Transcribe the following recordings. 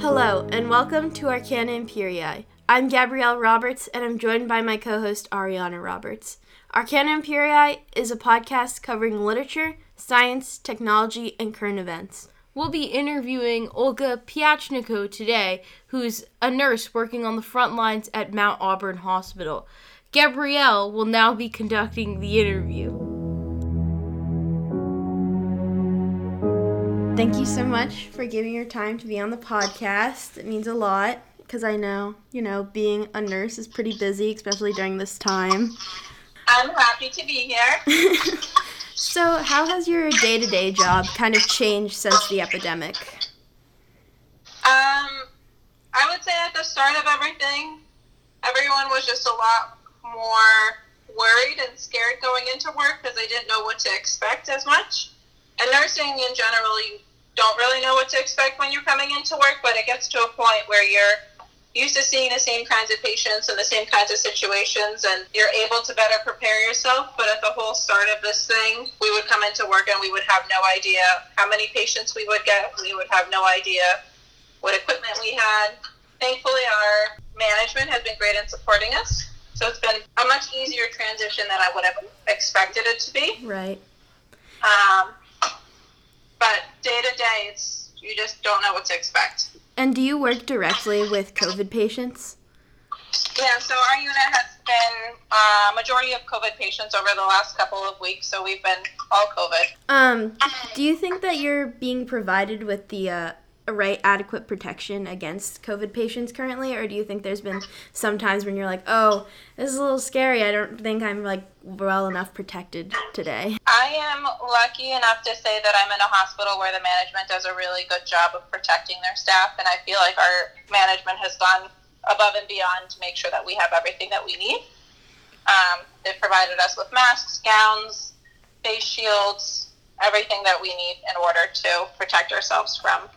Hello, and welcome to Arcana Imperii. I'm Gabrielle Roberts, and I'm joined by my co host, Ariana Roberts. Arcana Imperii is a podcast covering literature, science, technology, and current events. We'll be interviewing Olga Piachniko today, who's a nurse working on the front lines at Mount Auburn Hospital. Gabrielle will now be conducting the interview. Thank you so much for giving your time to be on the podcast. It means a lot because I know, you know, being a nurse is pretty busy, especially during this time. I'm happy to be here. so, how has your day to day job kind of changed since the epidemic? Um, I would say at the start of everything, everyone was just a lot more worried and scared going into work because they didn't know what to expect as much. And nursing in general, you don't really know what to expect when you're coming into work, but it gets to a point where you're used to seeing the same kinds of patients and the same kinds of situations and you're able to better prepare yourself. But at the whole start of this thing we would come into work and we would have no idea how many patients we would get. We would have no idea what equipment we had. Thankfully our management has been great in supporting us. So it's been a much easier transition than i would have expected it to be. Right. Um, but day to day, it's you just don't know what to expect. And do you work directly with COVID patients? Yeah, so our unit has been a uh, majority of COVID patients over the last couple of weeks, so we've been all COVID. Um, do you think that you're being provided with the uh, right adequate protection against COVID patients currently, or do you think there's been some times when you're like, oh, this is a little scary. I don't think I'm like well enough protected today. I am lucky enough to say that I'm in a hospital where the management does a really good job of protecting their staff, and I feel like our management has gone above and beyond to make sure that we have everything that we need. Um, they've provided us with masks, gowns, face shields, everything that we need in order to protect ourselves from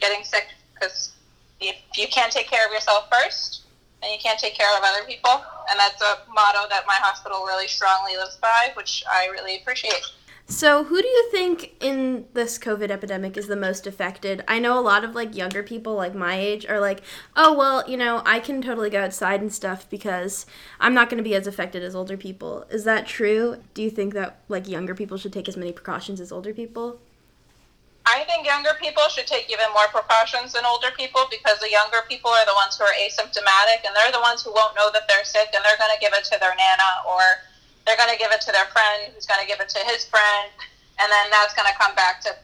getting sick because if you can't take care of yourself first, then you can't take care of other people. And that's a motto that my hospital really strongly lives by, which I really appreciate. So, who do you think in this COVID epidemic is the most affected? I know a lot of like younger people, like my age, are like, oh, well, you know, I can totally go outside and stuff because I'm not going to be as affected as older people. Is that true? Do you think that like younger people should take as many precautions as older people? I think younger people should take even more precautions than older people because the younger people are the ones who are asymptomatic and they're the ones who won't know that they're sick and they're going to give it to their nana or they're going to give it to their friend who's going to give it to his friend and then that's going to come back to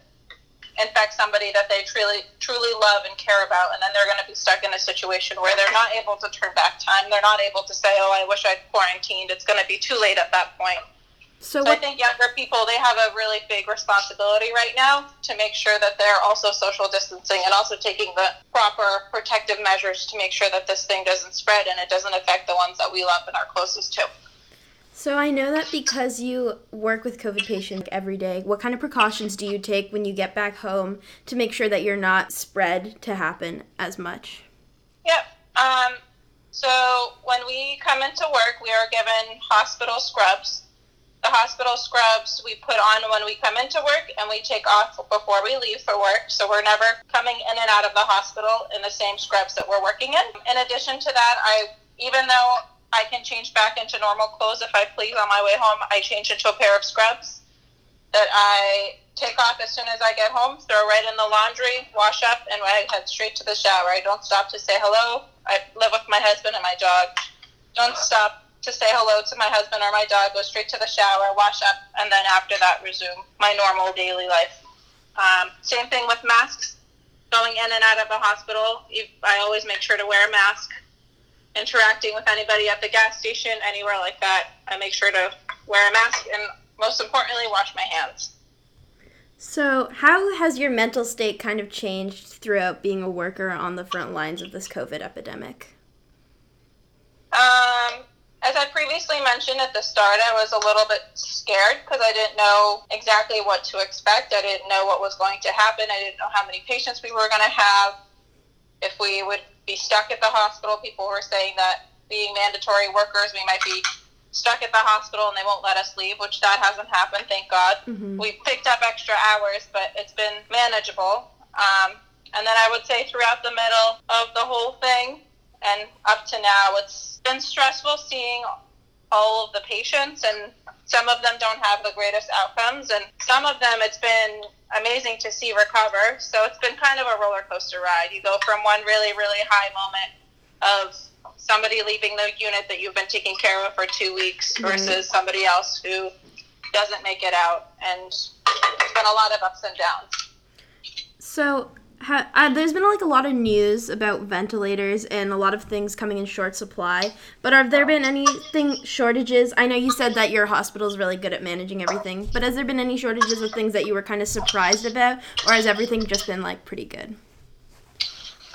infect somebody that they truly truly love and care about and then they're going to be stuck in a situation where they're not able to turn back time. They're not able to say oh i wish i'd quarantined. It's going to be too late at that point so, so I think younger people they have a really big responsibility right now to make sure that they're also social distancing and also taking the proper protective measures to make sure that this thing doesn't spread and it doesn't affect the ones that we love and are closest to. So I know that because you work with COVID patients every day, what kind of precautions do you take when you get back home to make sure that you're not spread to happen as much? Yep. Um, so when we come into work, we are given hospital scrubs the hospital scrubs we put on when we come into work and we take off before we leave for work. So we're never coming in and out of the hospital in the same scrubs that we're working in. In addition to that, I even though I can change back into normal clothes if I please on my way home, I change into a pair of scrubs that I take off as soon as I get home, throw right in the laundry, wash up, and I head straight to the shower. I don't stop to say hello. I live with my husband and my dog. Don't stop to say hello to my husband or my dog, go straight to the shower, wash up, and then after that resume my normal daily life. Um, same thing with masks. Going in and out of the hospital, I always make sure to wear a mask. Interacting with anybody at the gas station, anywhere like that, I make sure to wear a mask and most importantly, wash my hands. So, how has your mental state kind of changed throughout being a worker on the front lines of this COVID epidemic? Um, as I previously mentioned at the start, I was a little bit scared because I didn't know exactly what to expect. I didn't know what was going to happen. I didn't know how many patients we were going to have, if we would be stuck at the hospital. People were saying that being mandatory workers, we might be stuck at the hospital and they won't let us leave, which that hasn't happened, thank God. Mm-hmm. We've picked up extra hours, but it's been manageable. Um, And then I would say throughout the middle of the whole thing and up to now, it's been stressful seeing all of the patients, and some of them don't have the greatest outcomes, and some of them it's been amazing to see recover. So it's been kind of a roller coaster ride. You go from one really, really high moment of somebody leaving the unit that you've been taking care of for two weeks mm-hmm. versus somebody else who doesn't make it out, and it's been a lot of ups and downs. So, ha- uh, there's been like a lot of news about ventilators and a lot of things coming in short supply. But have there been anything shortages? I know you said that your hospital is really good at managing everything, but has there been any shortages of things that you were kind of surprised about, or has everything just been like pretty good?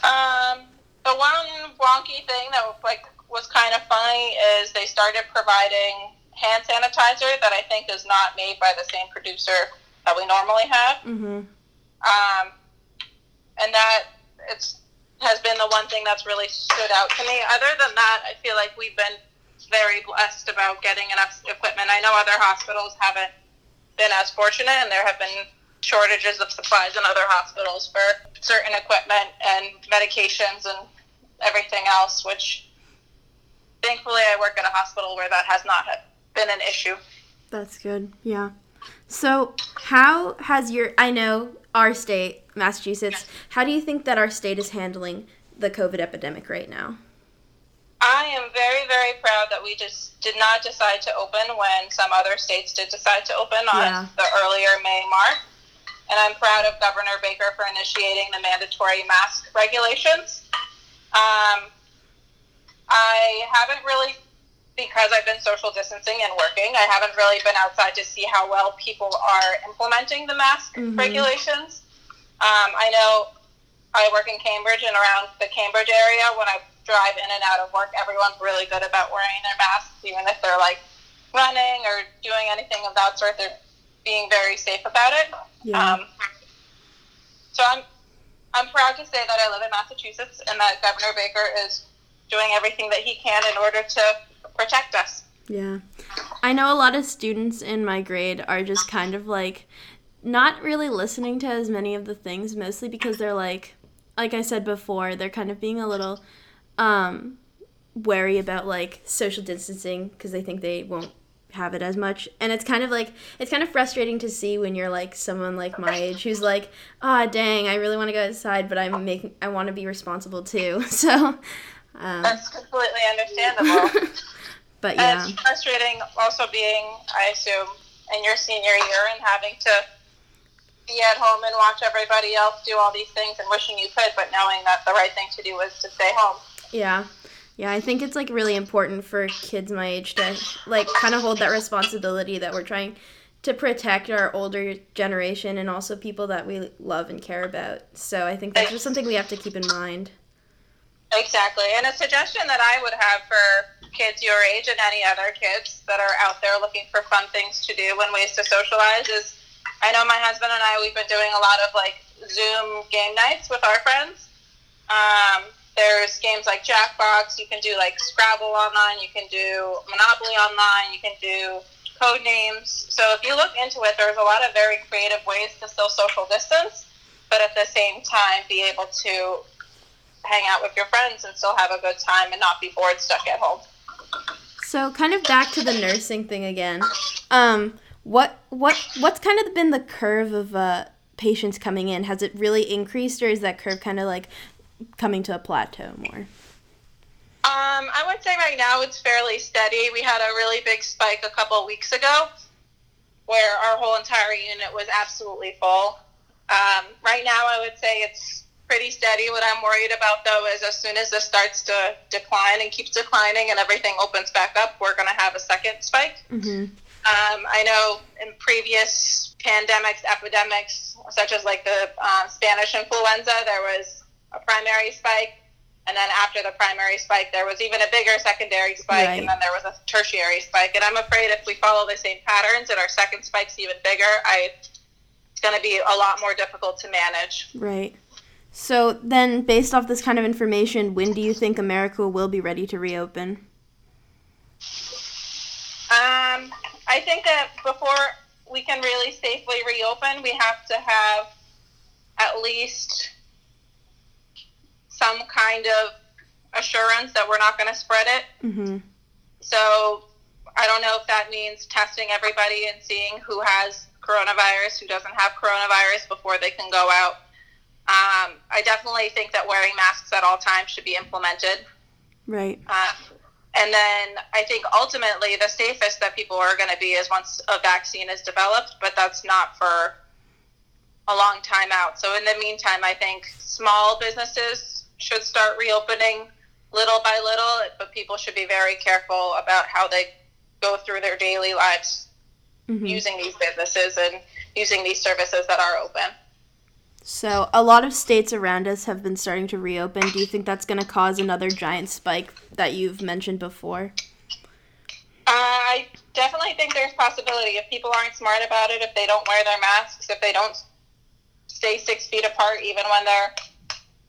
Um, the one wonky thing that like was kind of funny is they started providing hand sanitizer that I think is not made by the same producer that we normally have. Mm-hmm. Um, and that it's has been the one thing that's really stood out to me. Other than that, I feel like we've been very blessed about getting enough equipment. I know other hospitals haven't been as fortunate, and there have been shortages of supplies in other hospitals for certain equipment and medications and everything else. Which, thankfully, I work at a hospital where that has not been an issue. That's good. Yeah. So, how has your I know our state, Massachusetts, how do you think that our state is handling the COVID epidemic right now? I am very, very proud that we just did not decide to open when some other states did decide to open on Yeah. the earlier May mark. And I'm proud of Governor Baker for initiating the mandatory mask regulations. Um, I haven't really, because I've been social distancing and working, I haven't really been outside to see how well people are implementing the mask Mhm. regulations. Um, I know I work in Cambridge and around the Cambridge area. When I drive in and out of work, everyone's really good about wearing their masks, even if they're like running or doing anything of that sort. They're being very safe about it. Yeah. Um, so I'm I'm proud to say that I live in Massachusetts and that Governor Baker is doing everything that he can in order to protect us. Yeah. I know a lot of students in my grade are just kind of like not really listening to as many of the things, mostly because they're like, like I said before, they're kind of being a little um, wary about like social distancing because they think they won't have it as much. And it's kind of like, it's kind of frustrating to see when you're like someone like my age who's like, ah, dang, I really want to go outside, but I'm making, I want to be responsible too. So, um, That's completely understandable. but And yeah. it's frustrating also being, I assume, in your senior year and having to be at home and watch everybody else do all these things and wishing you could, but knowing that the right thing to do is to stay home. Yeah. Yeah, I think it's like really important for kids my age to like kind of hold that responsibility that we're trying to protect our older generation and also people that we love and care about. So I think that's just something we have to keep in mind. Exactly. And a suggestion that I would have for kids your age and any other kids that are out there looking for fun things to do and ways to socialize is I know my husband and I, we've been doing a lot of like Zoom game nights with our friends. Um, there's games like Jackbox. You can do like Scrabble online. You can do Monopoly online. You can do code names. So if you look into it, there's a lot of very creative ways to still social distance, but at the same time be able to hang out with your friends and still have a good time and not be bored stuck at home. So kind of back to the nursing thing again. Um what what what's kind of been the curve of uh patients coming in? Has it really increased or is that curve kind of like coming to a plateau more? Um, I would say right now it's fairly steady. We had a really big spike a couple of weeks ago where our whole entire unit was absolutely full. Um, right now, I would say it's pretty steady. What I'm worried about, though, is as soon as this starts to decline and keeps declining and everything opens back up, we're going to have a second spike. Mhm. Um, I know in previous pandemics, epidemics, such as like the uh, Spanish influenza, there was a primary spike. And then after the primary spike, there was even a bigger secondary spike, Right. and then there was a tertiary spike. And I'm afraid if we follow the same patterns and our second spike's even bigger, I, it's going to be a lot more difficult to manage. Right. So then based off this kind of information, when do you think America will be ready to reopen? Um, I think that before we can really safely reopen, we have to have at least some kind of assurance that we're not going to spread it. Mm-hmm. So I don't know if that means testing everybody and seeing who has coronavirus, who doesn't have coronavirus before they can go out. Um, I definitely think that wearing masks at all times should be implemented. Right. Uh, and then I think ultimately the safest that people are going to be is once a vaccine is developed, but that's not for a long time out. So in the meantime, I think small businesses should start reopening little by little, but people should be very careful about how they go through their daily lives Mm-hmm. using these businesses and using these services that are open. So, a lot of states around us have been starting to reopen. Do you think that's going to cause another giant spike that you've mentioned before? I definitely think there's possibility if people aren't smart about it, if they don't wear their masks, if they don't stay six feet apart even when they're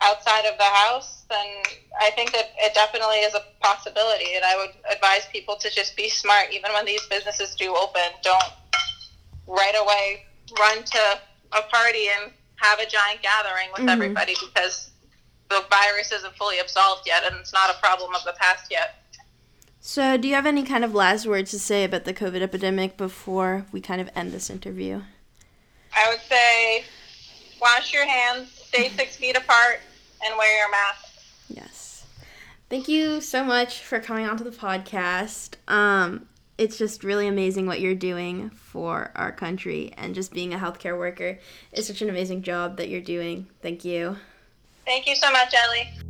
outside of the house, then I think that it definitely is a possibility. And I would advise people to just be smart, even when these businesses do open. Don't right away run to a party and have a giant gathering with Mhm. everybody because the virus isn't fully absolved yet and it's not a problem of the past yet. So, do you have any kind of last words to say about the COVID epidemic before we kind of end this interview? I would say wash your hands, stay six feet apart, and wear your mask. Yes. Thank you so much for coming onto the podcast. Um, it's just really amazing what you're doing for our country, and just being a healthcare worker is such an amazing job that you're doing. Thank you. Thank you so much, Ellie.